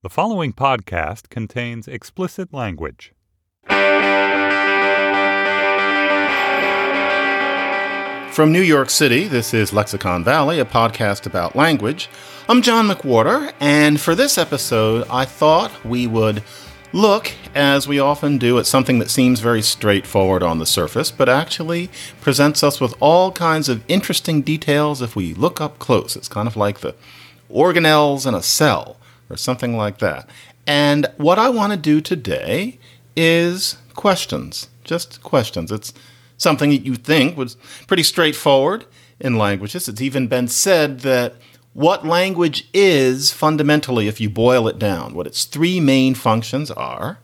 The following podcast contains explicit language. From New York City, this is Lexicon Valley, a podcast about language. I'm John McWhorter, and for this episode, I thought we would look, as we often do, at something that seems very straightforward on the surface, but actually presents us with all kinds of interesting details if we look up close. It's kind of like the organelles in a cell or something like that. And what I want to do today is questions, just questions. It's something that you think was pretty straightforward in languages. It's even been said that what language is fundamentally, if you boil it down, what its three main functions are,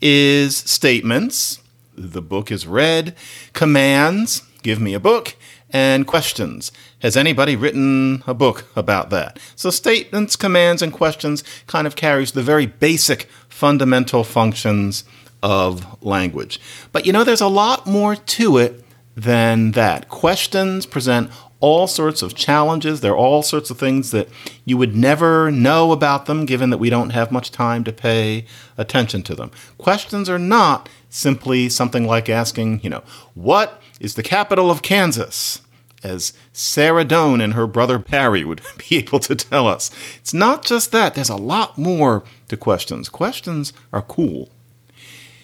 is statements, the book is read, commands, give me a book, and questions. Has anybody written a book about that? So statements, commands, and questions kind of carries the very basic fundamental functions of language. But you know, there's a lot more to it than that. Questions present all sorts of challenges. There are all sorts of things that you would never know about them given that we don't have much time to pay attention to them. Questions are not simply something like asking, you know, what is the capital of Kansas? As Sarah Doan and her brother Barry would be able to tell us. It's not just that, there's a lot more to questions. Questions are cool.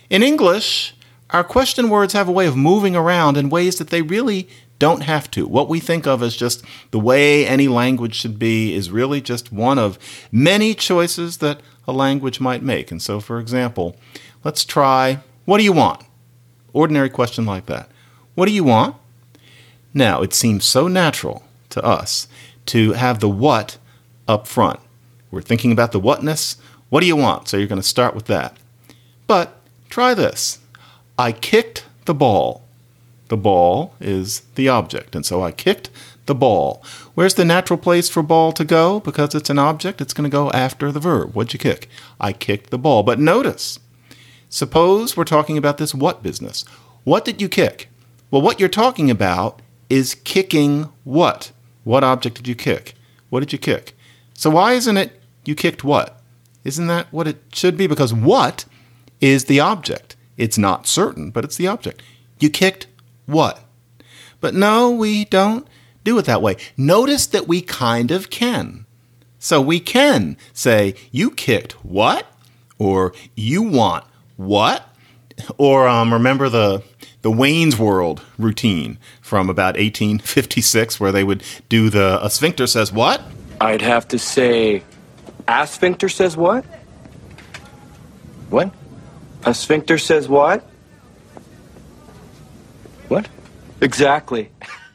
In English, our question words have a way of moving around in ways that they really don't have to. What we think of as just the way any language should be is really just one of many choices that a language might make. And so, for example, let's try what do you want? Ordinary question like that. What do you want? Now, it seems so natural to us to have the what up front. We're thinking about the whatness. What do you want? So you're going to start with that. But try this I kicked the ball. The ball is the object. And so I kicked the ball. Where's the natural place for ball to go? Because it's an object, it's going to go after the verb. What'd you kick? I kicked the ball. But notice, suppose we're talking about this what business. What did you kick? Well, what you're talking about is kicking what? What object did you kick? What did you kick? So why isn't it you kicked what? Isn't that what it should be? Because what is the object. It's not certain, but it's the object. You kicked what? But no, we don't do it that way. Notice that we kind of can. So we can say, you kicked what? Or you want what? Or um, remember the the Wayne's World routine from about 1856, where they would do the a sphincter says what? I'd have to say, a sphincter says what? What? A sphincter says what? What? Exactly.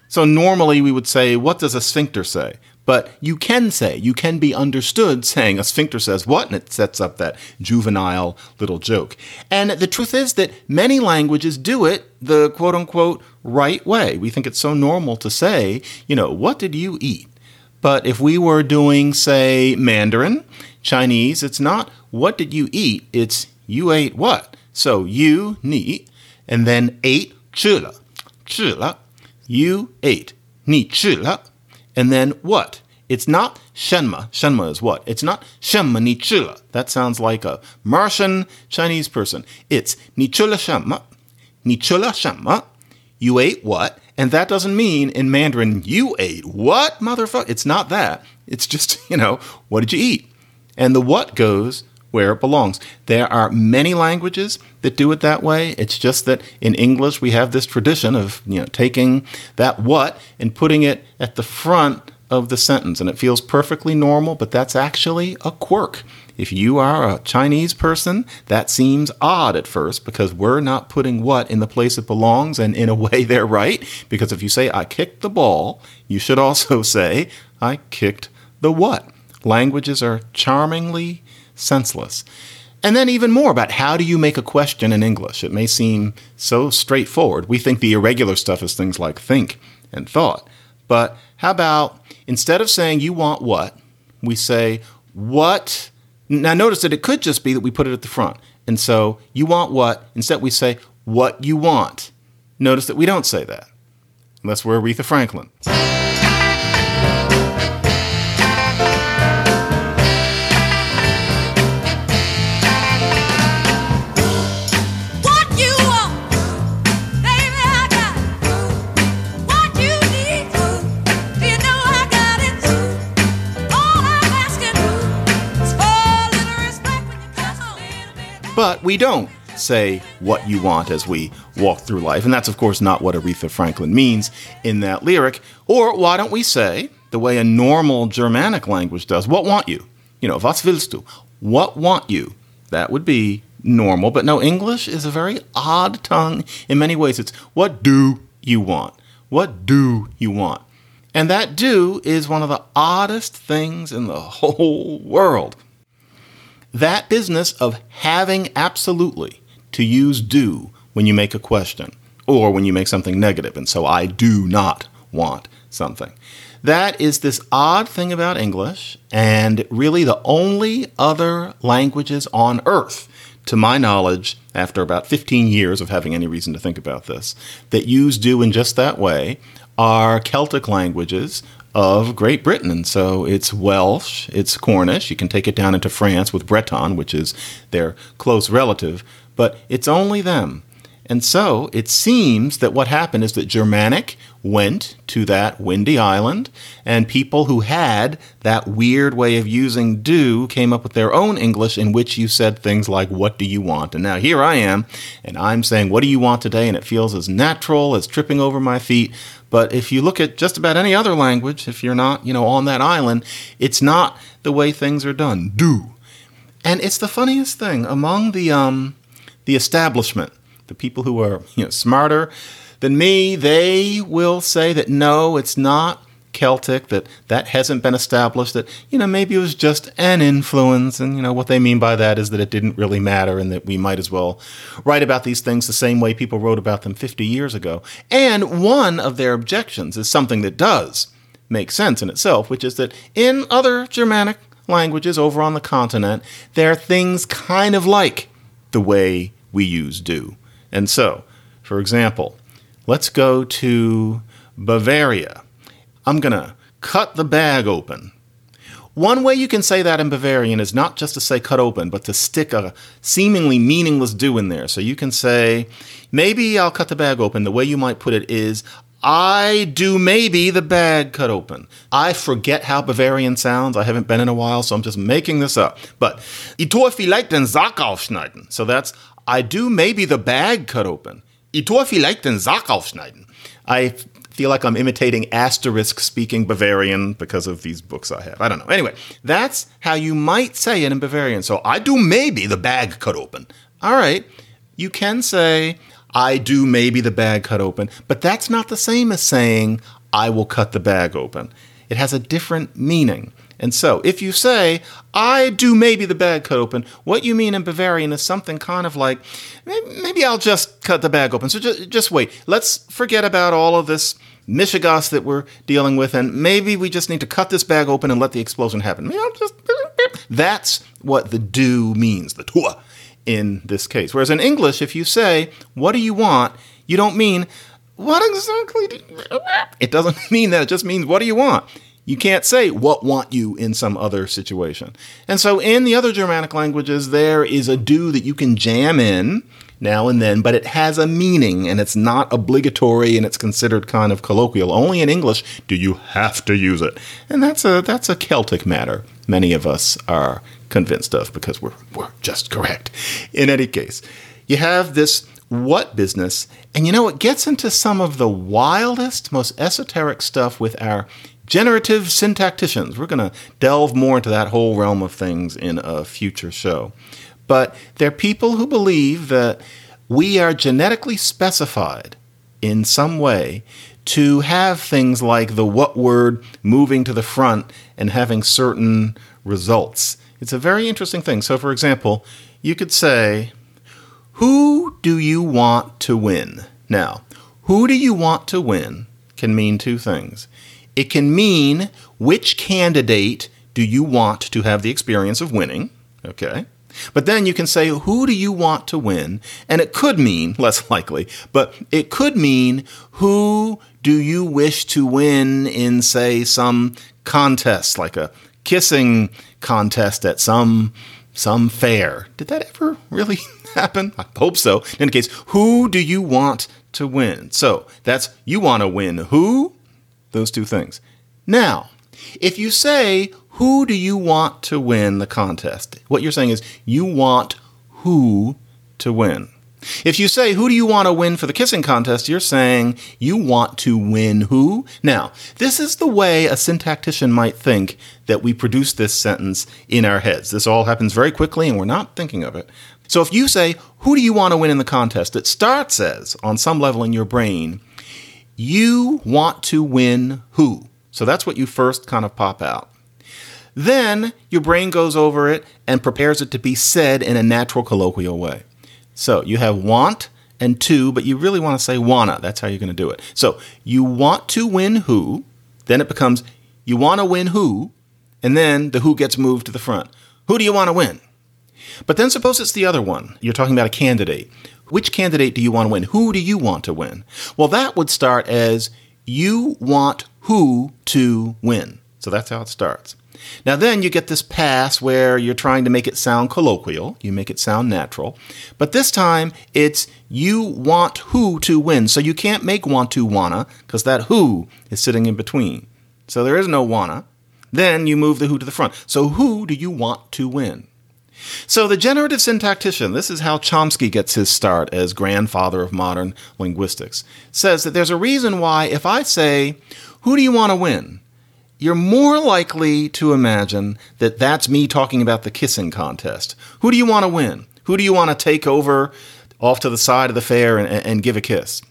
So normally we would say, what does a sphincter say? But you can say, you can be understood saying a sphincter says what, and it sets up that juvenile little joke. And the truth is that many languages do it the quote unquote right way. We think it's so normal to say, you know, what did you eat? But if we were doing, say, Mandarin, Chinese, it's not what did you eat, it's you ate what. So you, ni, and then ate, chula, chula, you ate, ni, chula and then what? It's not shenma. Shenma is what? It's not shenma ni chila. That sounds like a Martian Chinese person. It's ni chula shenma. Ni chula shenma. You ate what? And that doesn't mean in Mandarin, you ate what, motherfucker? It's not that. It's just, you know, what did you eat? And the what goes where it belongs. There are many languages that do it that way. It's just that in English we have this tradition of you know taking that what and putting it at the front of the sentence and it feels perfectly normal, but that's actually a quirk. If you are a Chinese person, that seems odd at first because we're not putting what in the place it belongs and in a way they're right because if you say I kicked the ball, you should also say I kicked the what. Languages are charmingly senseless. And then even more about how do you make a question in English? It may seem so straightforward. We think the irregular stuff is things like think and thought. But how about instead of saying you want what, we say what. Now notice that it could just be that we put it at the front. And so you want what, instead we say what you want. Notice that we don't say that. Unless we're Aretha Franklin. But we don't say what you want as we walk through life. And that's, of course, not what Aretha Franklin means in that lyric. Or why don't we say, the way a normal Germanic language does, what want you? You know, was willst du? What want you? That would be normal. But no, English is a very odd tongue. In many ways, it's what do you want? What do you want? And that do is one of the oddest things in the whole world. That business of having absolutely to use do when you make a question or when you make something. And so I do not want something. That is this odd thing about English, and really the only other languages on earth, to my knowledge, after about 15 years of having any reason to think about this, that use do in just that way are Celtic languages of Great Britain. So it's Welsh, it's Cornish. You can take it down into France with Breton, which is their close relative, but it's only them. And so it seems that what happened is that Germanic went to that windy island, and people who had that weird way of using do came up with their own English in which you said things like, What do you want? And now here I am, and I'm saying, What do you want today? And it feels as natural as tripping over my feet. But if you look at just about any other language, if you're not, you know, on that island, it's not the way things are done. Do. And it's the funniest thing among the um the establishment the people who are you know smarter than me, they will say that no, it's not Celtic, that that hasn't been established, that, you know, maybe it was just an influence. And, you know, what they mean by that is that it didn't really matter and that we might as well write about these things the same way people wrote about them 50 years ago. And one of their objections is something that does make sense in itself, which is that in other Germanic languages over on the continent, there are things kind of like the way we use do. And so, for example, let's go to Bavaria. I'm going to cut the bag open. One way you can say that in Bavarian is not just to say cut open, but to stick a seemingly meaningless do in there. So you can say, maybe I'll cut the bag open. The way you might put it is, I do maybe the bag cut open. I forget how Bavarian sounds. I haven't been in a while, so I'm just making this up. But ich vielleicht den Sack aufschneiden. So that's I do maybe the bag cut open. Ich vielleicht den Sack aufschneiden. I feel like I'm imitating Asterix speaking Bavarian because of these books I have. I don't know. Anyway, that's how you might say it in Bavarian. So I do maybe the bag cut open. All right. You can say, I do maybe the bag cut open, but that's not the same as saying, I will cut the bag open. It has a different meaning. And so, if you say, I do maybe the bag cut open, what you mean in Bavarian is something kind of like, maybe I'll just cut the bag open. So just, just wait. Let's forget about all of this mishegas that we're dealing with, and maybe we just need to cut this bag open and let the explosion happen. Maybe I'll just. That's what the do means, the tua in this case. Whereas in English, if you say, What do you want? you don't mean, What exactly do. It doesn't mean that. It just means, What do you want? You can't say what want you in some other situation. And so in the other Germanic languages, there is a do that you can jam in now and then, but it has a meaning and it's not obligatory and it's considered kind of colloquial. Only in English do you have to use it. And that's a that's a Celtic matter. Many of us are convinced of because we're we're just correct. In any case, you have this what business, and you know it gets into some of the wildest, most esoteric stuff with our generative syntacticians. We're going to delve more into that whole realm of things in a future show. But there are people who believe that we are genetically specified in some way to have things like the what word moving to the front and having certain results. It's a very interesting thing. So, for example, you could say, Who do you want to win? Now, who do you want to win can mean two things. It can mean which candidate do you want to have the experience of winning, okay? But then you can say, who do you want to win? And it could mean, less likely, but it could mean, who do you wish to win in, say, some contest, like a kissing contest at some some fair. Did that ever really happen? I hope so. In any case, who do you want to win? So that's you want to win who? Those two things. Now, if you say, who do you want to win the contest? What you're saying is, you want who to win. If you say, Who do you want to win for the kissing contest? you're saying, You want to win who? Now, this is the way a syntactician might think that we produce this sentence in our heads. This all happens very quickly and we're not thinking of it. So if you say, Who do you want to win in the contest? it starts as, on some level in your brain, You want to win who? So that's what you first kind of pop out. Then your brain goes over it and prepares it to be said in a natural colloquial way. So you have want and to, but you really want to say wanna. That's how you're going to do it. So you want to win who, then it becomes you want to win who, and then the who gets moved to the front. Who do you want to win? But then suppose it's the other one. You're talking about a candidate. Which candidate do you want to win? Who do you want to win? Well, that would start as you want who to win. So that's how it starts. Now, then you get this pass where you're trying to make it sound colloquial, you make it sound natural, but this time it's you want who to win. So you can't make want to wanna because that who is sitting in between. So there is no wanna. Then you move the who to the front. So who do you want to win? So, the generative syntactician, this is how Chomsky gets his start as grandfather of modern linguistics, says that there's a reason why if I say, Who do you want to win? you're more likely to imagine that that's me talking about the kissing contest. Who do you want to win? Who do you want to take over off to the side of the fair and, and give a kiss?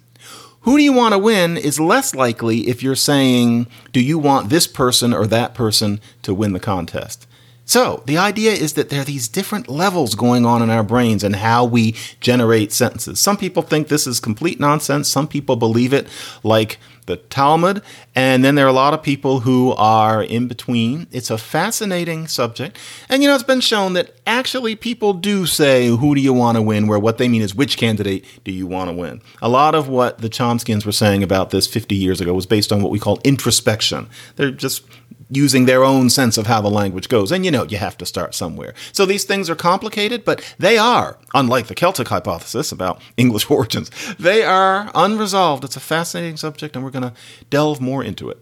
Who do you want to win is less likely if you're saying, do you want this person or that person to win the contest? So, the idea is that there are these different levels going on in our brains and how we generate sentences. Some people think this is complete nonsense. Some people believe it, like the Talmud, and then there are a lot of people who are in between. It's a fascinating subject. And you know, it's been shown that actually people do say, Who do you want to win? where what they mean is, Which candidate do you want to win? A lot of what the Chomskyans were saying about this 50 years ago was based on what we call introspection. They're just using their own sense of how the language goes. And you know, you have to start somewhere. So these things are complicated, but they are, unlike the Celtic hypothesis about English origins, they are unresolved. It's a fascinating subject, and we're going to delve more into it.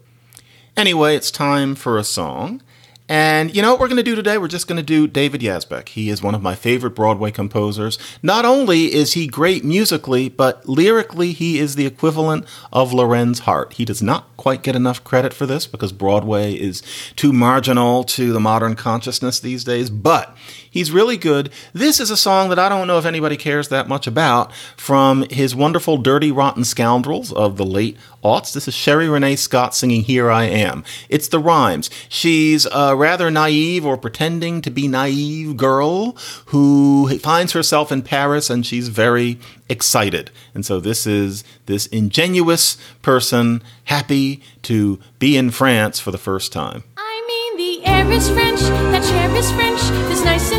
Anyway, it's time for a song. And you know what we're going to do today? We're just going to do David Yazbek. He is one of my favorite Broadway composers. Not only is he great musically, but lyrically, he is the equivalent of Lorenz Hart. He does not quite get enough credit for this because Broadway is too marginal to the modern consciousness these days, but He's really good. This is a song that I don't know if anybody cares that much about from his wonderful Dirty Rotten Scoundrels of the late aughts. This is Sherie Rene Scott singing Here I Am. It's the rhymes. She's a rather naive or pretending to be naive girl who finds herself in Paris and she's very excited. And so this is this ingenuous person happy to be in France for the first time. I mean, the air is French, that chair is French, this nice sunset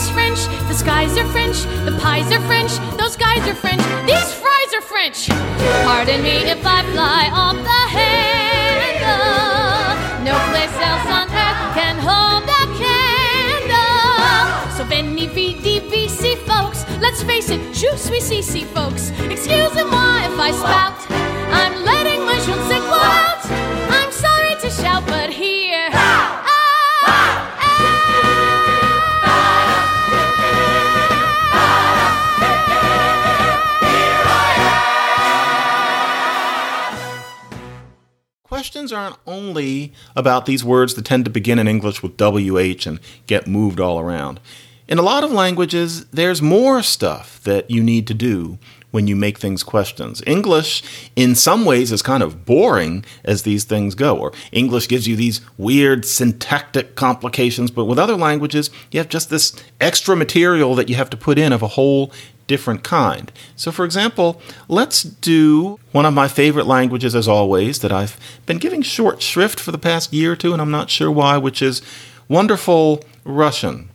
is French, the skies are French, the pies are French, those guys are French, these fries are French. Pardon me if I fly off the handle. No place else on earth can hold the candle. So veni vidi folks. Let's face it, we see, see, folks. Excuse moi if I spout. I'm letting only about these words that tend to begin in English with WH and get moved all around. In a lot of languages, there's more stuff that you need to do when you make things questions. English, in some ways, is kind of boring as these things go, or English gives you these weird syntactic complications, but with other languages, you have just this extra material that you have to put in of a whole different kind. So, for example, let's do one of my favorite languages, as always, that I've been giving short shrift for the past year or two, and I'm not sure why, which is wonderful Russian.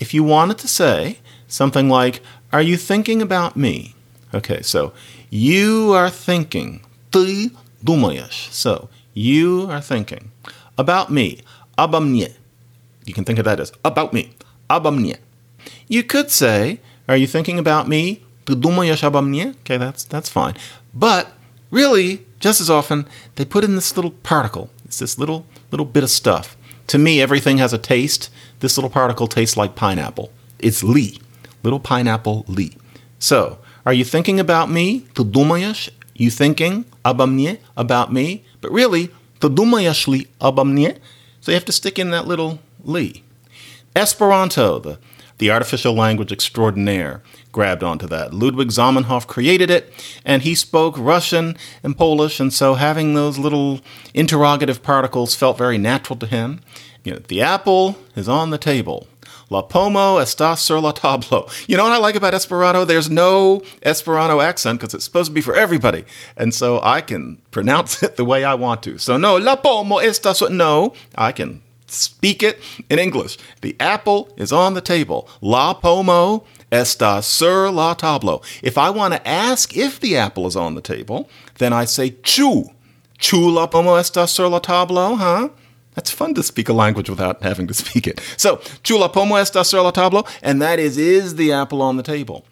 If you wanted to say something like, Are you thinking about me? Okay, so you are thinking. Ты думаешь. So, you are thinking about me. Обо мне. You can think of that as about me. Обо мне. You could say, are you thinking about me? Ты думаешь обо мне? Okay, that's that's fine. But really, just as often, they put in this little particle. It's this little little bit of stuff. To me, everything has a taste. This little particle tastes like pineapple. It's li. little pineapple li. So, are you thinking about me? Ты думаешь? You thinking обо мне, about me? But really, ты думаешь ли обо мне? So you have to stick in that little li. Esperanto, the, the artificial language extraordinaire, grabbed onto that. Ludwig Zamenhof created it, and he spoke Russian and Polish, and so having those little interrogative particles felt very natural to him. You know, the apple is on the table. La pomo está sur la tablo. You know what I like about Esperanto? There's no Esperanto accent because it's supposed to be for everybody. And so I can pronounce it the way I want to. So no, la pomo está sur. No, I can speak it in English. The apple is on the table. La pomo está sur la tablo. If I want to ask if the apple is on the table, then I say chu. Chu la pomo está sur la tablo, huh? That's fun to speak a language without having to speak it. So, chu la pomo está sur la tablo, and that is, is the apple on the table.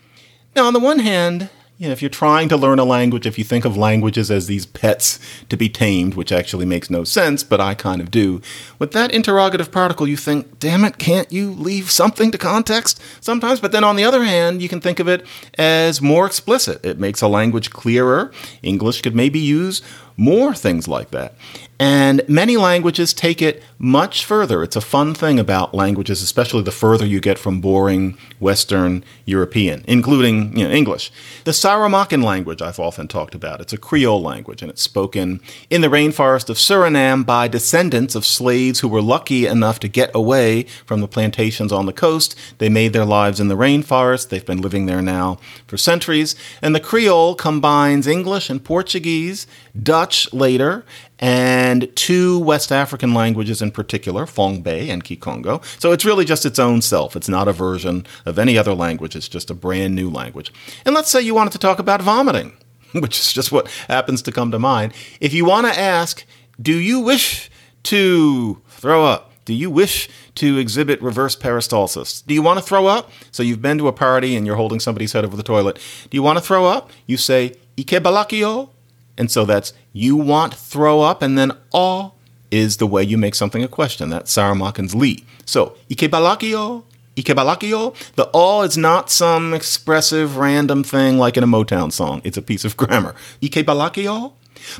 Now, on the one hand, you know, if you're trying to learn a language, if you think of languages as these pets to be tamed, which actually makes no sense, but I kind of do, with that interrogative particle, you think, damn it, can't you leave something to context sometimes? But then on the other hand, you can think of it as more explicit. It makes a language clearer. English could maybe use more things like that. And many languages take it much further. It's a fun thing about languages, especially the further you get from boring Western European, including you know, English. The Saramaccan language I've often talked about. It's a Creole language, and it's spoken in the rainforest of Suriname by descendants of slaves who were lucky enough to get away from the plantations on the coast. They made their lives in the rainforest. They've been living there now for centuries. And the Creole combines English and Portuguese, Dutch later, and two West African languages in particular, Fongbe and Kikongo. So it's really just its own self. It's not a version of any other language, it's just a brand new language. And let's say you wanted to talk about vomiting, which is just what happens to come to mind. If you want to ask, do you wish to throw up? Do you wish to exhibit reverse peristalsis? Do you want to throw up? So you've been to a party and you're holding somebody's head over the toilet. Do you want to throw up? You say, Ike balakio? And so that's you want throw up, and then aw is the way you make something a question. That's Saramaccan's li. So, ikebalakio, ikebalakio. The aw is not some expressive random thing like in a Motown song. It's a piece of grammar. Ikebalakio.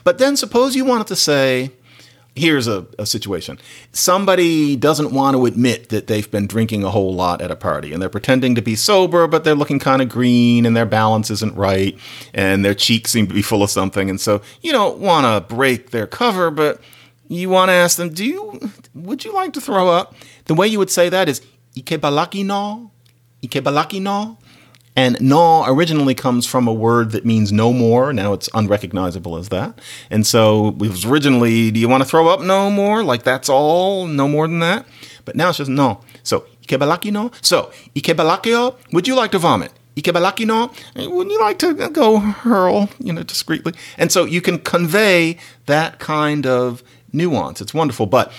But then suppose you wanted to say, here's a, a, situation. Somebody doesn't want to admit that they've been drinking a whole lot at a party and they're pretending to be sober, but they're looking kind of green and their balance isn't right and their cheeks seem to be full of something. And so you don't want to break their cover, but you want to ask them, do you, would you like to throw up? The way you would say that is, Ikebalaki no? Ikebalaki no? And no originally comes from a word that means no more. Now it's unrecognizable as that. And so it was originally, do you want to throw up no more? Like that's all, no more than that. But now it's just no. So, ikebalaki no? So, ikebalakio, would you like to vomit? Ikebalaki no? Eh, would you like to go hurl, you know, discreetly? And so you can convey that kind of nuance. It's wonderful. But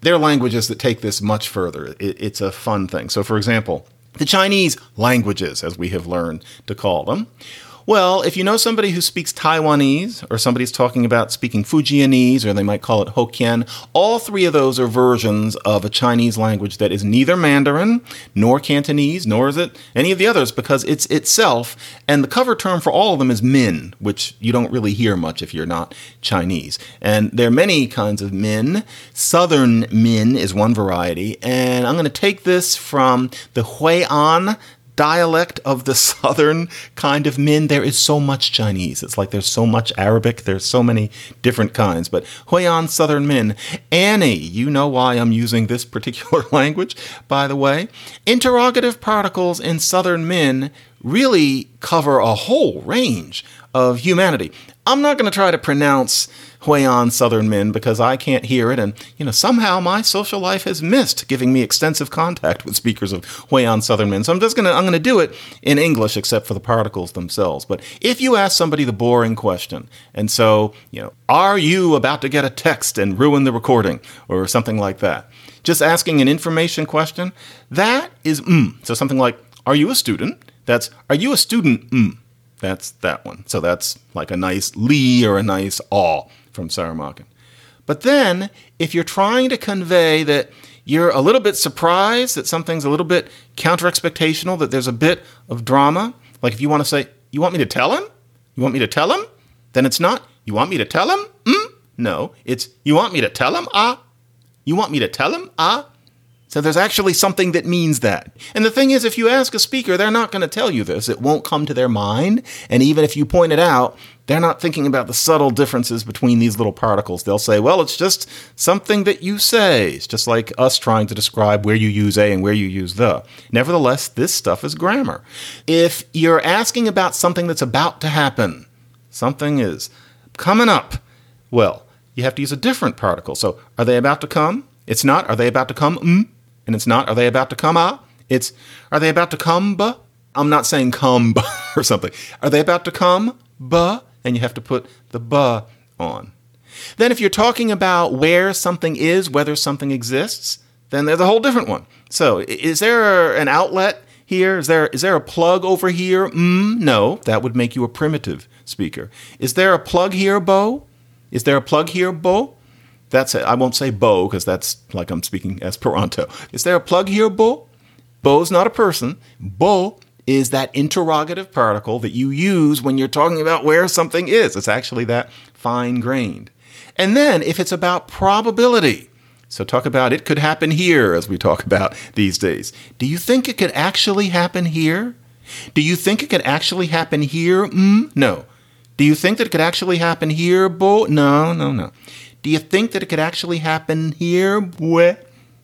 there are languages that take this much further. It, it's a fun thing. So, for example, the Chinese languages, as we have learned to call them. Well, if you know somebody who speaks Taiwanese, or somebody's talking about speaking Fujianese, or they might call it Hokkien, all three of those are versions of a Chinese language that is neither Mandarin, nor Cantonese, nor is it any of the others, because it's itself, and the cover term for all of them is Min, which you don't really hear much if you're not Chinese. And there are many kinds of Min. Southern Min is one variety, and I'm going to take this from the Hui'an dialect of the southern kind of Min, there is so much Chinese. It's like there's so much Arabic, there's so many different kinds. But Hui'an Southern Min, Annie, you know why I'm using this particular language, by the way. Interrogative particles in Southern Min really cover a whole range of humanity. I'm not going to try to pronounce Hui'an Southern Min because I can't hear it, and you know somehow my social life has missed giving me extensive contact with speakers of Hui'an Southern Min. So I'm just gonna I'm gonna do it in English, except for the particles themselves. But if you ask somebody the boring question, and so you know, are you about to get a text and ruin the recording or something like that? Just asking an information question, that is mm. So something like, are you a student? That's are you a student? Mm. That's that one. So that's like a nice li or a nice aw from Saramaccan. But then, if you're trying to convey that you're a little bit surprised that something's a little bit counter expectational, that there's a bit of drama. Like if you want to say, You want me to tell him? You want me to tell him? Then it's not, You want me to tell him? Mm? No, it's, You want me to tell him? Ah. You want me to tell him? Ah. So there's actually something that means that. And the thing is, if you ask a speaker, they're not going to tell you this. It won't come to their mind. And even if you point it out, they're not thinking about the subtle differences between these little particles. They'll say, well, it's just something that you say. It's just like us trying to describe where you use a and where you use the. Nevertheless, this stuff is grammar. If you're asking about something that's about to happen, something is coming up, well, you have to use a different particle. So are they about to come? It's not. Are they about to come? Mm and it's not are they about to come ah it's are they about to come buh i'm not saying come buh or something. Are they about to come buh and you have to put the buh on. Then if you're talking about where something is whether something exists then there's a whole different one. So is there an outlet here? Is there is there a plug over here? Mm, no. That would make you a primitive speaker. Is there a plug here bo? Is there a plug here bo that's it. I won't say Bo because that's like I'm speaking Esperanto. Is there a plug here, Bo? Bo's not a person. Bo is that interrogative particle that you use when you're talking about where something is. It's actually that fine grained. And then if it's about probability, so talk about it could happen here as we talk about these days. Do you think it could actually happen here? Do you think it could actually happen here? Mm, no. Do you think that it could actually happen here, Bo? No, no, no. Do you think that it could actually happen here? Boy,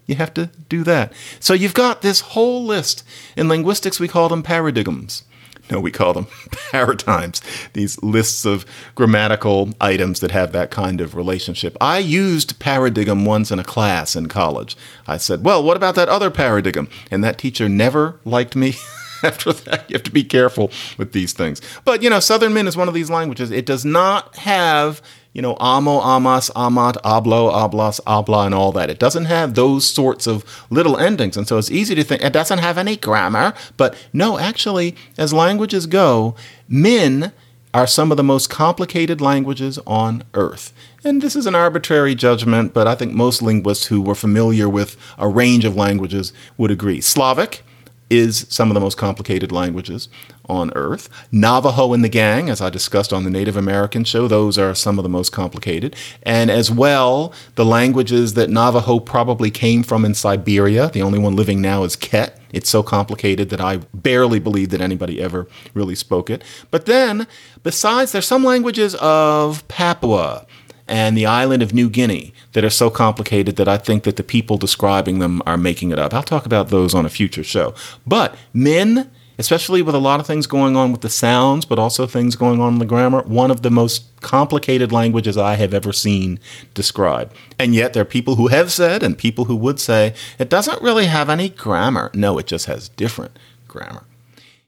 you have to do that. So you've got this whole list. In linguistics, we call them paradigms. No, we call them paradigms. These lists of grammatical items that have that kind of relationship. I used paradigm once in a class in college. I said, Well, what about that other paradigm? And that teacher never liked me. After that, you have to be careful with these things. But, you know, Southern Min is one of these languages. It does not have you know, amo, amas, amat, ablo, hablas, abla, and all that. It doesn't have those sorts of little endings. And so it's easy to think it doesn't have any grammar. But no, actually, as languages go, Min are some of the most complicated languages on earth. And this is an arbitrary judgment, but I think most linguists who were familiar with a range of languages would agree. Slavic is some of the most complicated languages on earth. Navajo and the gang, as I discussed on the Native American show, those are some of the most complicated. And as well, the languages that Navajo probably came from in Siberia. The only one living now is Ket. It's so complicated that I barely believe that anybody ever really spoke it. But then, besides, there's some languages of Papua and the island of New Guinea that are so complicated that I think that the people describing them are making it up. I'll talk about those on a future show. But Min, especially with a lot of things going on with the sounds, but also things going on in the grammar, one of the most complicated languages I have ever seen described. And yet there are people who have said and people who would say it doesn't really have any grammar. No, it just has different grammar.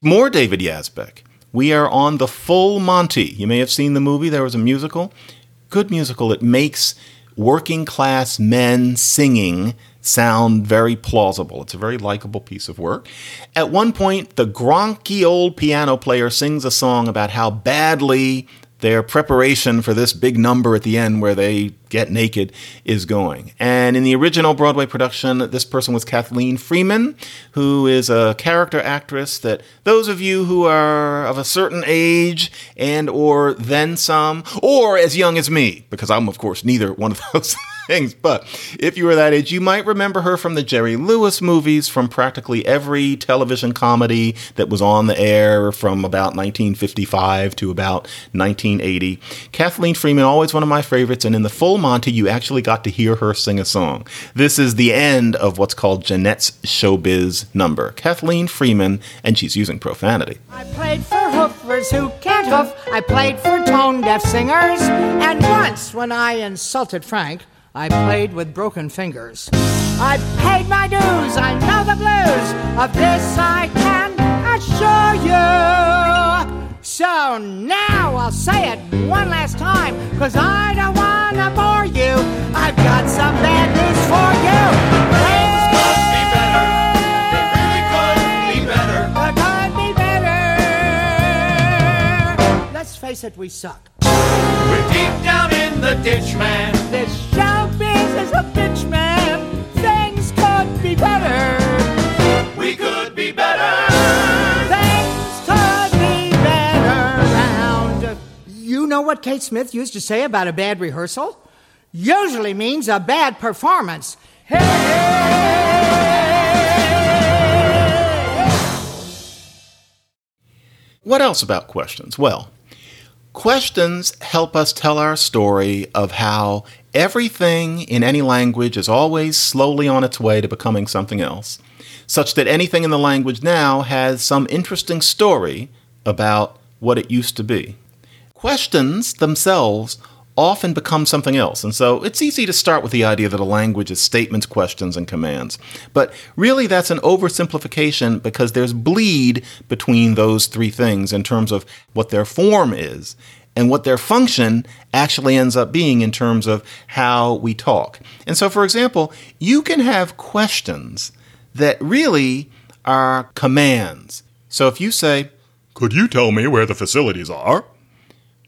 More David Yazbek. We are on the full Monty. You may have seen the movie, there was a musical good musical. It makes working class men singing sound very plausible. It's a very likable piece of work. At one point, the gronky old piano player sings a song about how badly their preparation for this big number at the end where they get naked is going. And in the original Broadway production, this person was Kathleen Freeman, who is a character actress that those of you who are of a certain age and or then some, or as young as me, because I'm of course neither one of those things. But if you were that age, you might remember her from the Jerry Lewis movies, from practically every television comedy that was on the air from about 1955 to about 1980. Kathleen Freeman, always one of my favorites, and in the full Monty, you actually got to hear her sing a song. This is the end of what's called Jeanette's Showbiz number. Kathleen Freeman, and she's using profanity. I played for hoofers who can't hoof. I played for tone deaf singers. And once, when I insulted Frank, I played with broken fingers. I paid my dues, I know the blues. Of this I can assure you. So now I'll say it one last time, cause I don't wanna bore you. I've got some bad news for you. Things could be better. They really could be better. They could be better. Let's face it, we suck. We're deep down in the ditch, man. This showbiz is a bitch, man. Things could be better. We could be better. Things could be better round. You know what Kate Smith used to say about a bad rehearsal? Usually means a bad performance. Hey! What else about questions? Well, questions help us tell our story of how everything in any language is always slowly on its way to becoming something else, such that anything in the language now has some interesting story about what it used to be. Questions themselves often become something else. And so it's easy to start with the idea that a language is statements, questions, and commands. But really, that's an oversimplification because there's bleed between those three things in terms of what their form is and what their function actually ends up being in terms of how we talk. And so, for example, you can have questions that really are commands. So if you say, Could you tell me where the facilities are?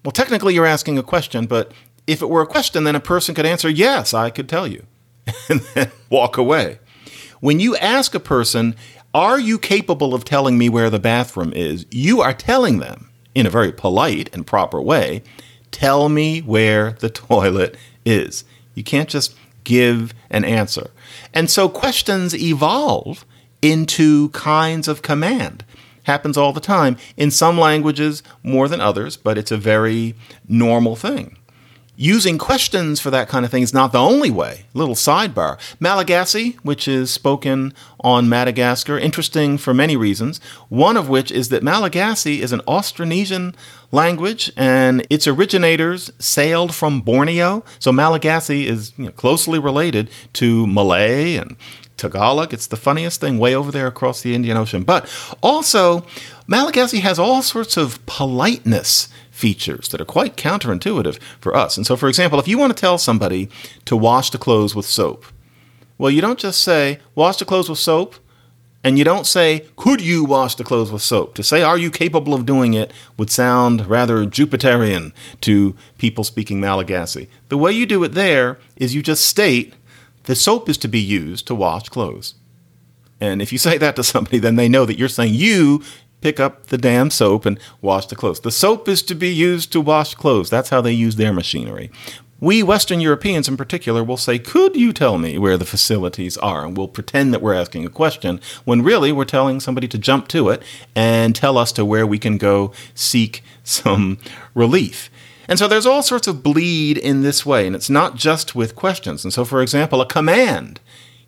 Well, technically, you're asking a question, but if it were a question, then a person could answer, Yes, I could tell you, and then walk away. When you ask a person, Are you capable of telling me where the bathroom is? you are telling them, in a very polite and proper way, Tell me where the toilet is. You can't just give an answer. And so questions evolve into kinds of command happens all the time. In some languages, more than others, but it's a very normal thing. Using questions for that kind of thing is not the only way. Little sidebar. Malagasy, which is spoken on Madagascar, interesting for many reasons. One of which is that Malagasy is an Austronesian language and its originators sailed from Borneo. So Malagasy is you know, closely related to Malay and Tagalog. It's the funniest thing way over there across the Indian Ocean. But also, Malagasy has all sorts of politeness features that are quite counterintuitive for us. And so, for example, if you want to tell somebody to wash the clothes with soap, well, you don't just say, wash the clothes with soap, and you don't say, could you wash the clothes with soap? To say, are you capable of doing it would sound rather Jupiterian to people speaking Malagasy. The way you do it there is you just state, the soap is to be used to wash clothes. And if you say that to somebody, then they know that you're saying you pick up the damn soap and wash the clothes. The soap is to be used to wash clothes. That's how they use their machinery. We Western Europeans in particular will say, Could you tell me where the facilities are? And we'll pretend that we're asking a question when really we're telling somebody to jump to it and tell us to where we can go seek some relief. And so there's all sorts of bleed in this way, and it's not just with questions. And so, for example, a command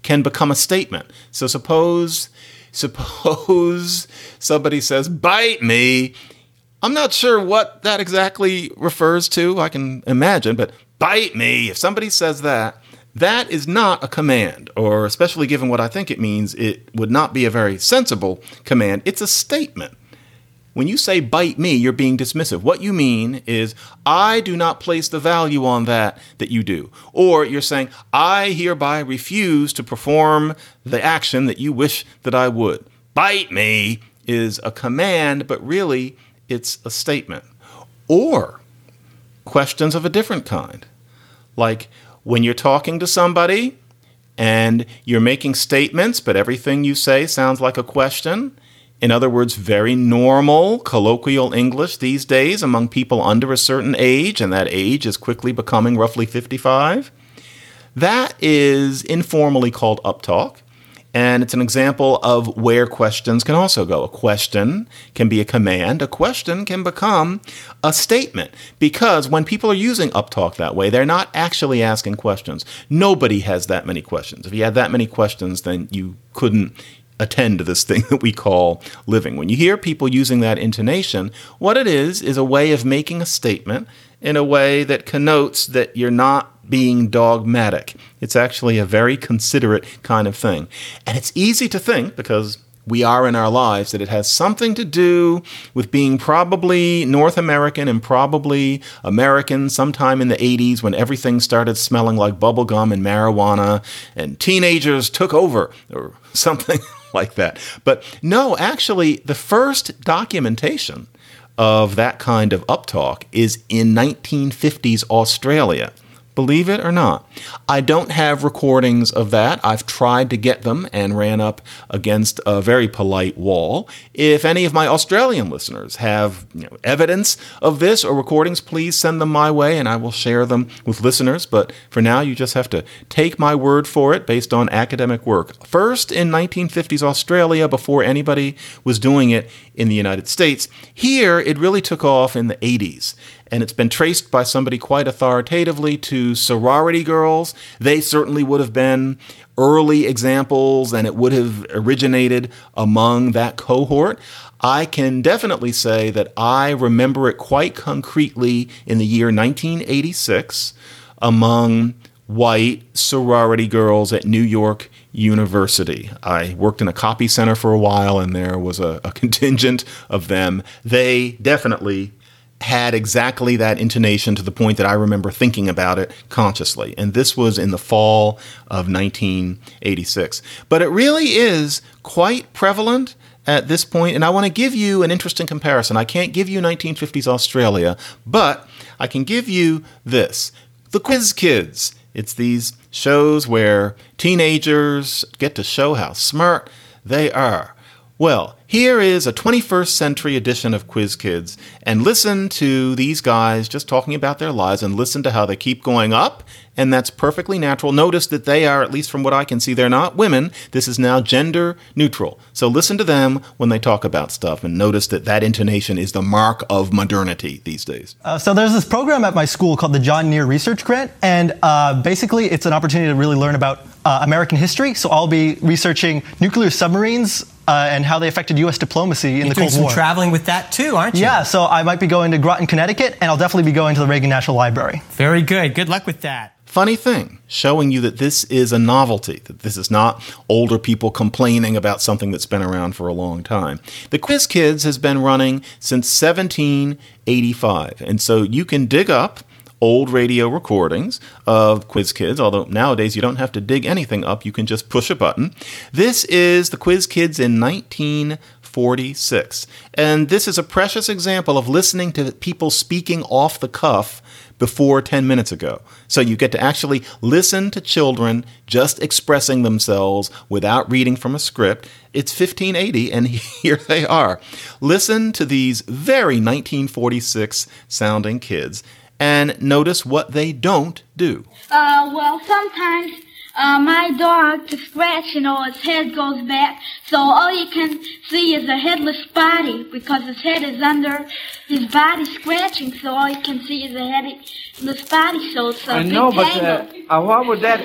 can become a statement. So suppose suppose somebody says, bite me. I'm not sure what that exactly refers to. I can imagine, but bite me. If somebody says that, that is not a command, or especially given what I think it means, it would not be a very sensible command. It's a statement. When you say bite me, you're being dismissive. What you mean is, I do not place the value on that that you do. Or you're saying, I hereby refuse to perform the action that you wish that I would. Bite me is a command, but really it's a statement. Or questions of a different kind. Like when you're talking to somebody and you're making statements, but everything you say sounds like a question in other words, very normal colloquial English these days among people under a certain age, and that age is quickly becoming roughly 55. That is informally called uptalk, and it's an example of where questions can also go. A question can be a command, a question can become a statement, because when people are using uptalk that way, they're not actually asking questions. Nobody has that many questions. If you had that many questions, then you couldn't attend to this thing that we call living. When you hear people using that intonation, what it is is a way of making a statement in a way that connotes that you're not being dogmatic. It's actually a very considerate kind of thing. And it's easy to think because we are in our lives that it has something to do with being probably North American and probably American sometime in the 80s when everything started smelling like bubblegum and marijuana and teenagers took over or something like that. But no, actually, the first documentation of that kind of uptalk is in 1950s Australia Believe it or not. I don't have recordings of that. I've tried to get them and ran up against a very polite wall. If any of my Australian listeners have you know, evidence of this or recordings, please send them my way and I will share them with listeners. But for now, you just have to take my word for it based on academic work. First in 1950s Australia, before anybody was doing it in the United States. Here, it really took off in the 80s and it's been traced by somebody quite authoritatively to sorority girls. They certainly would have been early examples, and it would have originated among that cohort. I can definitely say that I remember it quite concretely in the year 1986 among white sorority girls at New York University. I worked in a copy center for a while, and there was a, a contingent of them. They definitely had exactly that intonation to the point that I remember thinking about it consciously. And this was in the fall of 1986. But it really is quite prevalent at this point, and I want to give you an interesting comparison. I can't give you 1950s Australia, but I can give you this The Quiz Kids. It's these shows where teenagers get to show how smart they are. Well, here is a 21st century edition of Quiz Kids, and listen to these guys just talking about their lives and listen to how they keep going up, and that's perfectly natural. Notice that they are, at least from what I can see, they're not women. This is now gender neutral. So listen to them when they talk about stuff, and notice that that intonation is the mark of modernity these days. Uh, so there's this program at my school called the John Near Research Grant, and uh, basically it's an opportunity to really learn about uh, American history. So I'll be researching nuclear submarines uh, and how they affected U.S. diplomacy in You're the doing Cold some War. traveling with that too, aren't you? yeah, so I might be going to Groton, Connecticut, and I'll definitely be going to the Reagan National Library. Very good. Good luck with that. Funny thing, showing you that this is a novelty, that this is not older people complaining about something that's been around for a long time. The Quiz Kids has been running since 1785, and so you can dig up old radio recordings of Quiz Kids, although nowadays you don't have to dig anything up, you can just push a button. This is the Quiz Kids in 1946, and this is a precious example of listening to people speaking off the cuff before 10 minutes ago. So you get to actually listen to children just expressing themselves without reading from a script. It's 1580, and here they are. Listen to these very 1946 sounding kids and notice what they don't do. Uh, well, sometimes uh, my dog to scratch, you know, his head goes back, so all you can see is a headless body because his head is under his body scratching, so all you can see is a headless body. So it's a I big know, but uh, uh, what would that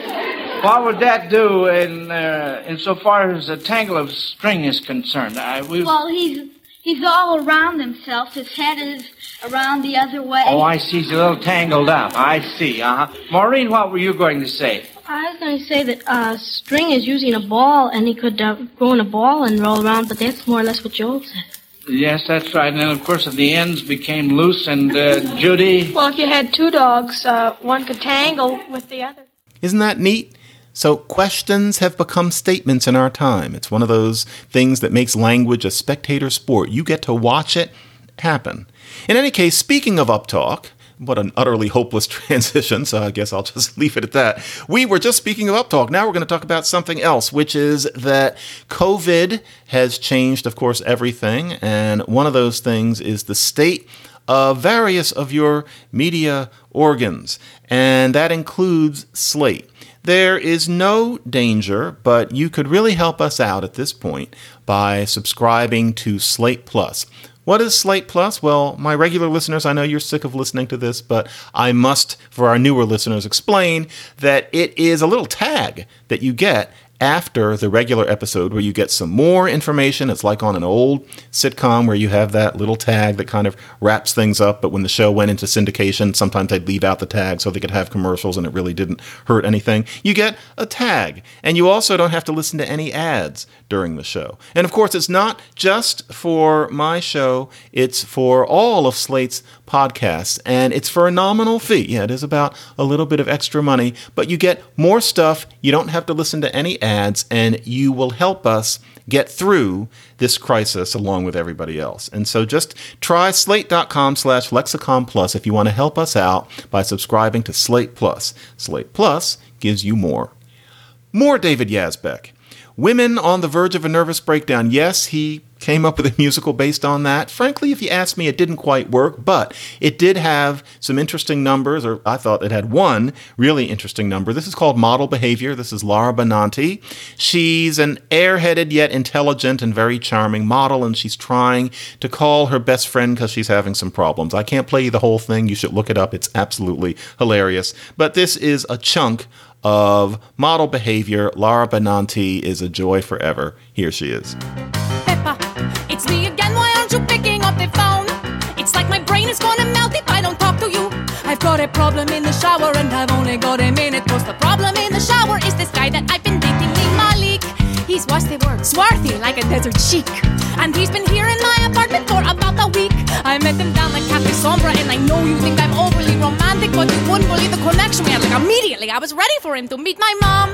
what would that do in uh, insofar as a tangle of string is concerned? I, we, Well, he's he's all around himself. His head is around the other way. oh, I see. He's a little tangled up. I see. Uh huh. Maureen, what were you going to say? I was going to say that uh, string is using a ball, and he could uh, grow in a ball and roll around, but that's more or less what Joel said. Yes, that's right. And then, of course, at the ends became loose. And uh, Judy, Well, if you had two dogs, uh, one could tangle with the other. Isn't that neat? So, questions have become statements in our time. It's one of those things that makes language a spectator sport. You get to watch it happen. In any case, speaking of uptalk, what an utterly hopeless transition, so I guess I'll just leave it at that. We were just speaking of uptalk. Now we're going to talk about something else, which is that COVID has changed, of course, everything. And one of those things is the state of various of your media organs, and that includes Slate. There is no danger, but you could really help us out at this point by subscribing to Slate Plus. What is Slate Plus? Well, my regular listeners, I know you're sick of listening to this, but I must, for our newer listeners, explain that it is a little tag that you get after the regular episode where you get some more information. It's like on an old sitcom where you have that little tag that kind of wraps things up. But when the show went into syndication, sometimes they'd leave out the tag so they could have commercials and it really didn't hurt anything. You get a tag. And you also don't have to listen to any ads during the show. And of course, it's not just for my show, it's for all of Slate's podcasts. And it's for a nominal fee. Yeah, it is about a little bit of extra money, but you get more stuff. You don't have to listen to any ads ads, and you will help us get through this crisis along with everybody else. And so just try slate.com slash lexicon plus if you want to help us out by subscribing to Slate Plus. Slate Plus gives you more. More David Yazbek. Women on the verge of a nervous breakdown. Yes, he came up with a musical based on that. Frankly, if you ask me, it didn't quite work, but it did have some interesting numbers, or I thought it had one really interesting number. This is called Model Behavior. This is Laura Benanti. She's an airheaded yet intelligent and very charming model, and she's trying to call her best friend because she's having some problems. I can't play you the whole thing. You should look it up. It's absolutely hilarious. But this is a chunk of model behavior. Laura Benanti is a joy forever. Here she is. Pepa, it's me again. Why aren't you picking up the phone? It's like my brain is gonna melt if I don't talk to you. I've got a problem in the shower and I've only got a minute. Cause the problem in the shower is this guy that I've been dating named Malik. He's what's the word? Swarthy like a desert sheik. And he's been here in my apartment for about a week. I met him down at Cafe Sombra and I know you think I'm overly romantic, but you wouldn't believe the connection we had. Like immediately, I was ready for him to meet my mom.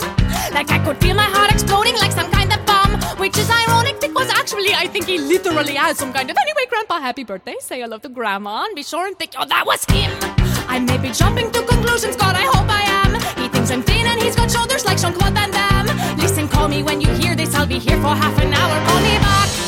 Like I could feel my heart exploding like some kind of bomb, which is ironic because actually I think he literally has some kind of. Anyway, Grandpa, happy birthday. Say hello to Grandma and be sure and think, oh, that was him. I may be jumping to conclusions, God, I hope I am. He thinks I'm thin and he's got shoulders like Jean Claude Van Damme. Listen, call me when you hear this. I'll be here for half an hour. Call me back.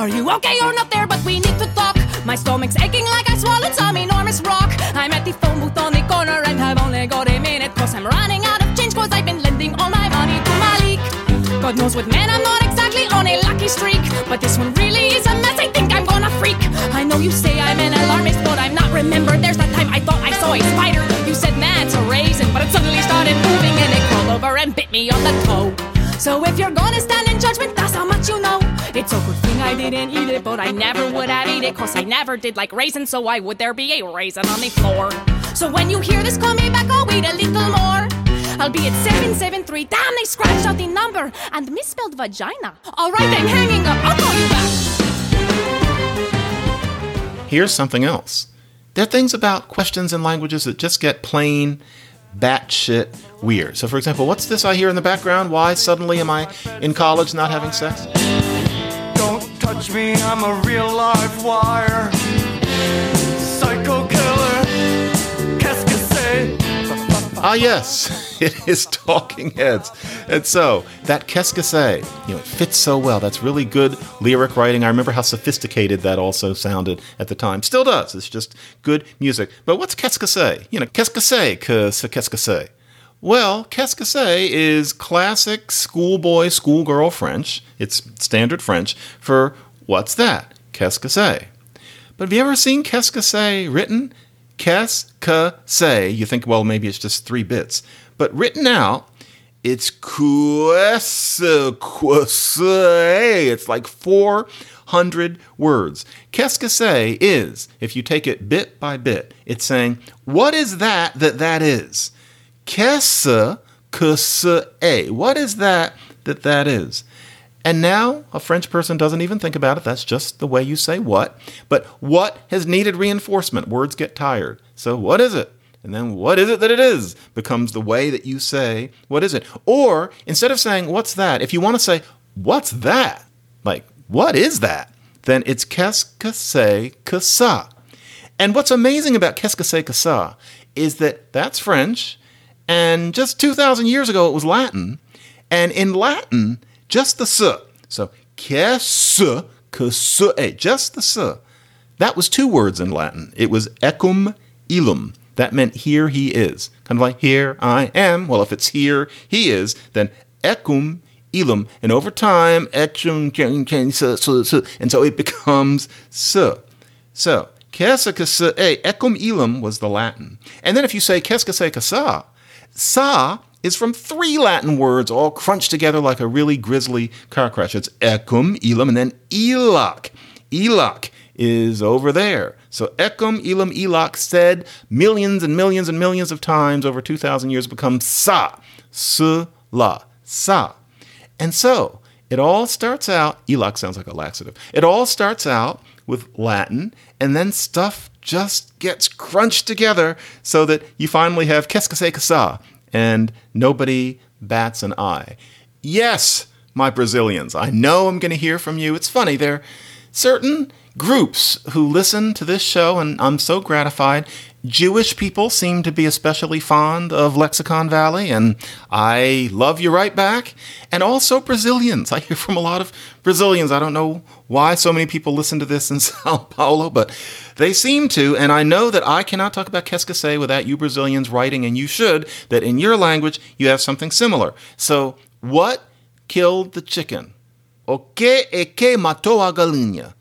Are you okay or not there? But we need to talk. My stomach's aching like I swallowed some enormous rock. I'm at the phone booth on the corner and I've only got a minute. Cause I'm running out of change cause I've been lending all my money to Malik. God knows with men I'm not exactly on a lucky streak. But this one really is a mess. I think I'm gonna freak. I know you say I'm an alarmist, but I'm not. Remember, there's that time I thought I saw a spider. You said, nah, it's a raisin, but it suddenly started moving and it crawled over and bit me on the toe. So if you're gonna stand in judgment, that's know. It's a good thing I didn't eat it, but I never would have eat it, cause I never did like raisins, so why would there be a raisin on the floor? So when you hear this, call me back, I'll wait a little more. I'll be at 773. Damn, they scratched out the number and misspelled vagina. Alright, I'm hanging up. I'll call you back. Here's something else. There are things about questions in languages that just get plain batshit weird. So, for example, what's this I hear in the background? Why suddenly am I in college not having sex? Touch me, I'm a real live wire. Psycho killer. Qu'est-ce? Ah, yes, it is Talking Heads. And so, that Qu'est-ce? You know, it fits so well. That's really good lyric writing. I remember how sophisticated that also sounded at the time. Still does. It's just good music. But what's c'est? You know, Qu'est-ce que Well, Qu'est-ce que c'est is classic schoolboy, schoolgirl French. It's standard French for what's that? Qu'est-ce que c'est? But have you ever seen Qu'est-ce que c'est written? Qu'est-ce que c'est? You think, well, maybe it's just three bits. But written out, it's qu'est-ce que c'est? It's like 400 words. Qu'est-ce que c'est is, if you take it bit by bit, it's saying, what is that that that is? Qu'est-ce que c'est? What is that that that is? And now a French person doesn't even think about it. That's just the way you say what. But what has needed reinforcement? Words get tired. So what is it? And then what is it that it is becomes the way that you say, what is it? Or instead of saying, what's that? If you want to say, what's that? Like, what is that? Then it's qu'est-ce que c'est que ça? And what's amazing about qu'est-ce que c'est que ça is that that's French. And just 2,000 years ago, it was Latin. And in Latin, just the s. So, qu'est-ce que c'est? Eh, just the s. That was two words in Latin. It was ecum ilum. That meant here he is. Kind of like here I am. Well, if it's here he is, then ecum ilum. And over time, ecum, and so it becomes s. So, que c'est? Ecum ilum was the Latin. And then if you say c'est que ça? Sa is from three Latin words all crunched together like a really grisly car crash. It's ecum, elam, and then illac. Illac is over there. So ecum, elam, illac said millions and millions and millions of times over 2,000 years become sa, se, la, sa. And so It all starts out, Elox sounds like a laxative. It all starts out with Latin, and then stuff just gets crunched together so that you finally have que ça? And nobody bats an eye. Yes, my Brazilians, I know I'm going to hear from you. It's funny, there are certain groups who listen to this show, and I'm so gratified. Jewish people seem to be especially fond of Lexicon Valley, and I love you right back. And also Brazilians. I hear from a lot of Brazilians. I don't know why so many people listen to this in Sao Paulo, but they seem to. And I know that I cannot talk about qu'est-ce que c'est without you Brazilians writing, and you should, that in your language you have something similar. So, what killed the chicken? O que é que matou a galinha?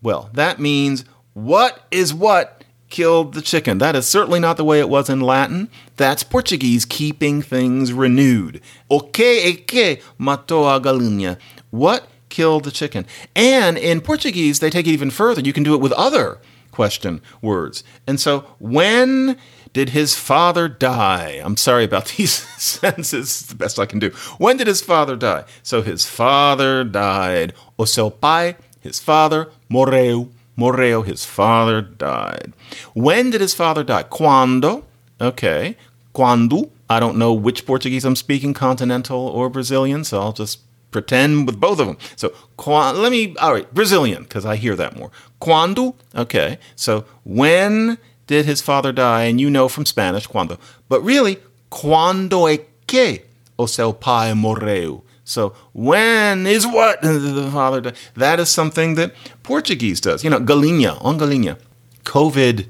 Well, that means what is what killed the chicken. That is certainly not the way it was in Latin. That's Portuguese keeping things renewed. O que é que matou a galinha? What killed the chicken? And in Portuguese, they take it even further. You can do it with other question words. And so, when did his father die? I'm sorry about these sentences, it's the best I can do. When did his father die? So, his father died. O seu pai, his father, morreu. Morreu, his father died. When did his father die? Quando. Okay. Quando. I don't know which Portuguese I'm speaking, continental or Brazilian, so I'll just pretend with both of them. So, let me, all right, Brazilian, because I hear that more. Quando. Okay. So, when did his father die? And you know from Spanish, quando. But really, quando é que o seu pai morreu? So when is what the father died? That is something that Portuguese does. You know, galinha, on galinha. COVID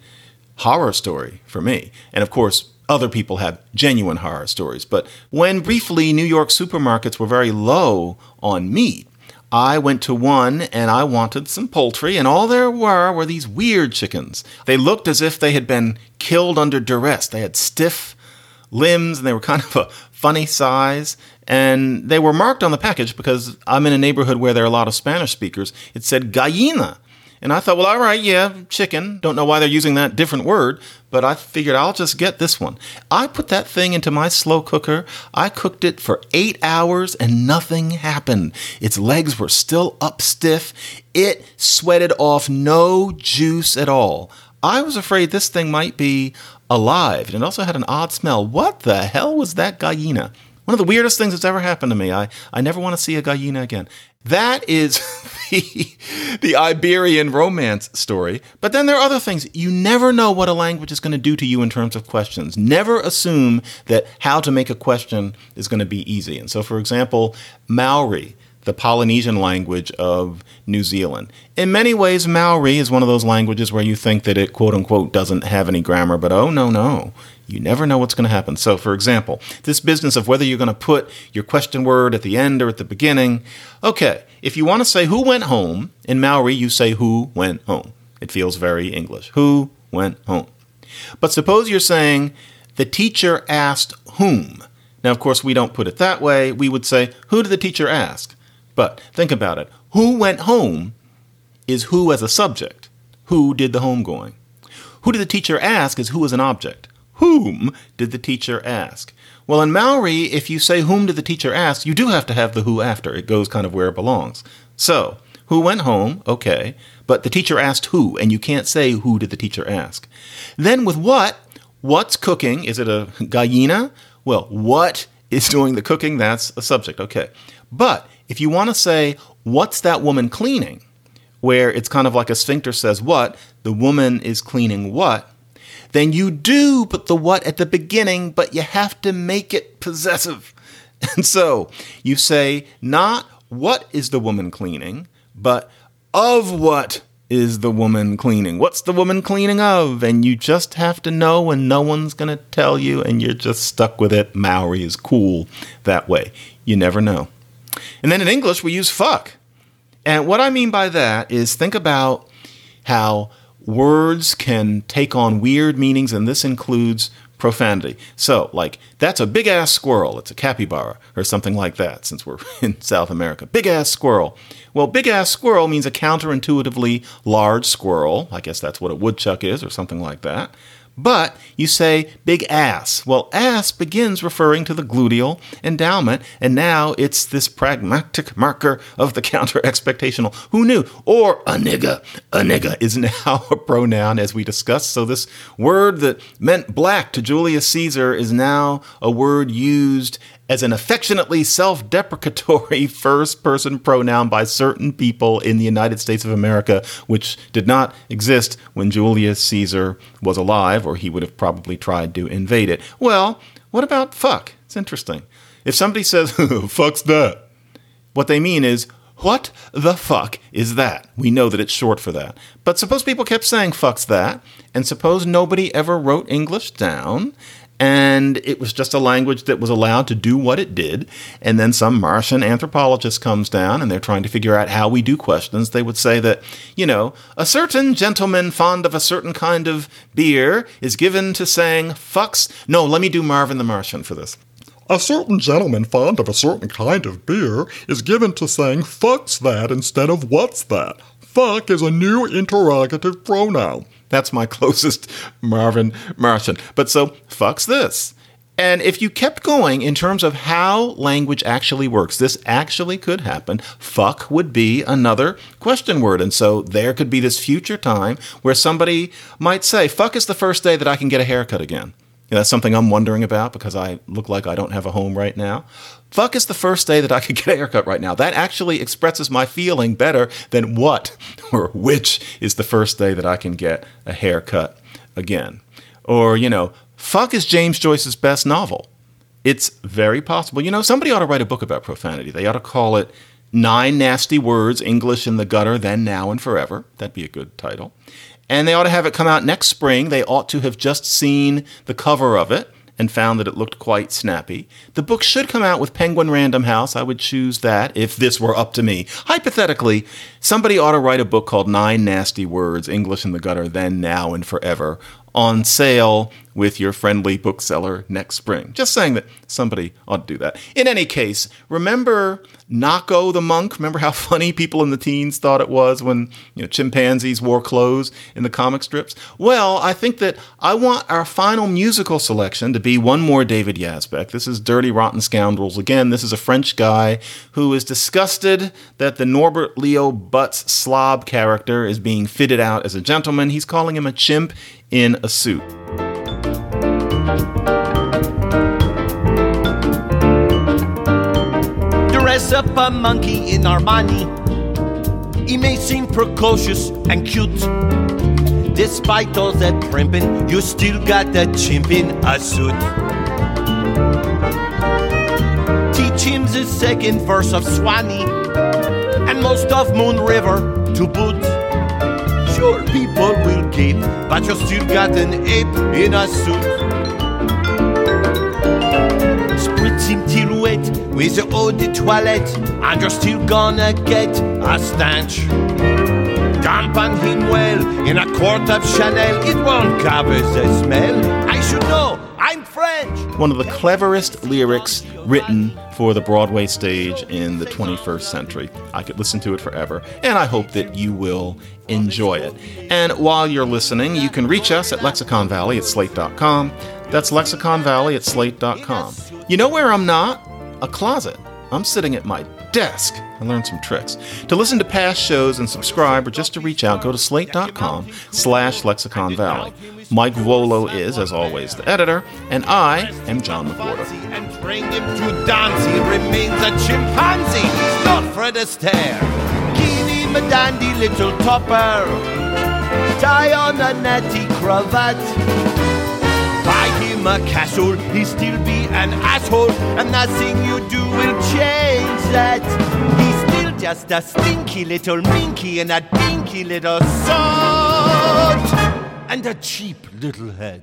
horror story for me. And of course, other people have genuine horror stories. But when briefly New York supermarkets were very low on meat, I went to one and I wanted some poultry, and all there were were these weird chickens. They looked as if they had been killed under duress. They had stiff limbs and they were kind of a funny size. And they were marked on the package because I'm in a neighborhood where there are a lot of Spanish speakers. It said gallina. And I thought, well, all right, yeah, chicken. Don't know why they're using that different word, but I figured I'll just get this one. I put that thing into my slow cooker. I cooked it for eight hours and nothing happened. Its legs were still up stiff. It sweated off no juice at all. I was afraid this thing might be alive, and it also had an odd smell. What the hell was that gallina? One of the weirdest things that's ever happened to me. I, I never want to see a gallina again. That is the, the Iberian romance story. But then there are other things. You never know what a language is going to do to you in terms of questions. Never assume that how to make a question is going to be easy. And so, for example, Maori, the Polynesian language of New Zealand. In many ways, Maori is one of those languages where you think that it, quote unquote, doesn't have any grammar, but oh, no, no. You never know what's going to happen. So, for example, this business of whether you're going to put your question word at the end or at the beginning. Okay, if you want to say who went home, in Maori, you say who went home. It feels very English. Who went home. But suppose you're saying the teacher asked whom. Now, of course, we don't put it that way. We would say, who did the teacher ask? But think about it. Who went home is who as a subject. Who did the homegoing? Who did the teacher ask is who as an object. Whom did the teacher ask? Well, in Maori, if you say whom did the teacher ask, you do have to have the who after. It goes kind of where it belongs. So, who went home? Okay. But the teacher asked who, and you can't say who did the teacher ask. Then with what? What's cooking? Is it a gallina? Well, what is doing the cooking? That's a subject. Okay. But if you want to say, what's that woman cleaning? Where it's kind of like a sphincter says what, the woman is cleaning what, then you do put the what at the beginning, but you have to make it possessive. And so you say, not what is the woman cleaning, but of what is the woman cleaning? What's the woman cleaning of? And you just have to know, and no one's going to tell you, and you're just stuck with it. Maori is cool that way. You never know. And then in English, we use fuck. And what I mean by that is think about how words can take on weird meanings, and this includes profanity. So, like, that's a big ass squirrel. It's a capybara or something like that, since we're in South America. Big ass squirrel. Well, big ass squirrel means a counterintuitively large squirrel. I guess that's what a woodchuck is or something like that. But you say big ass. Well, ass begins referring to the gluteal endowment, and now it's this pragmatic marker of the counter expectational. Who knew? Or a nigga. A nigga is now a pronoun, as we discussed. So this word that meant black to Julius Caesar is now a word used as an affectionately self deprecatory first person pronoun by certain people in the United States of America, which did not exist when Julius Caesar was alive, or he would have probably tried to invade it. Well, what about fuck? It's interesting. If somebody says, fuck's that, what they mean is, what the fuck is that? We know that it's short for that. But suppose people kept saying fuck's that, and suppose nobody ever wrote English down, and it was just a language that was allowed to do what it did. And then some Martian anthropologist comes down and they're trying to figure out how we do questions. They would say that, you know, a certain gentleman fond of a certain kind of beer is given to saying fucks. No, let me do Marvin the Martian for this. A certain gentleman fond of a certain kind of beer is given to saying fuck's that instead of what's that. Fuck is a new interrogative pronoun. That's my closest Marvin Martian. But so, fuck's this. And if you kept going in terms of how language actually works, this actually could happen. Fuck would be another question word. And so there could be this future time where somebody might say, fuck is the first day that I can get a haircut again. That's something I'm wondering about because I look like I don't have a home right now. Fuck is the first day that I could get a haircut right now. That actually expresses my feeling better than what or which is the first day that I can get a haircut again. Or, you know, fuck is James Joyce's best novel. It's very possible. You know, somebody ought to write a book about profanity. They ought to call it Nine Nasty Words English in the Gutter, Then, Now, and Forever. That'd be a good title and they ought to have it come out next spring. They ought to have just seen the cover of it and found that it looked quite snappy. The book should come out with Penguin Random House. I would choose that if this were up to me. Hypothetically, somebody ought to write a book called Nine Nasty Words English in the Gutter, Then, Now, and Forever on sale with your friendly bookseller next spring. Just saying that somebody ought to do that. In any case, remember Nako the monk? Remember how funny people in the teens thought it was when you know, chimpanzees wore clothes in the comic strips? Well, I think that I want our final musical selection to be one more David Yazbek. This is Dirty Rotten Scoundrels. Again, this is a French guy who is disgusted that the Norbert Leo Butz slob character is being fitted out as a gentleman. He's calling him a chimp in a suit. Dress up a monkey in Armani. He may seem precocious and cute. Despite all that primping, you still got that chimp in a suit. Teach him the second verse of Swanee and most of Moon River to boot. Sure, people will but you still got an ape in a suit. Spritz him till wet with the eau de toilette, and you're still gonna get a stench. Dampen him well in a quart of Chanel, it won't cover the smell. I should know, I'm French. One of the cleverest lyrics written for the Broadway stage in the 21st century. I could listen to it forever, and I hope that you will enjoy it. And while you're listening, you can reach us at Lexicon Valley at slate.com. That's Lexicon Valley at slate.com. You know where I'm not? A closet. I'm sitting at my desk. I learned some tricks. To listen to past shows and subscribe or just to reach out, go to slate.com slash lexicon valley. Mike Vuolo is, as always, the editor, and I am John McWhorter. And bring him to dance, he remains a chimpanzee. He's not Fred Astaire. Dandy little topper. Tie on a natty cravat. A castle, he'll still be an asshole, and nothing you do will change that. He's still just a stinky little minky and a dinky little salt, and a cheap little head.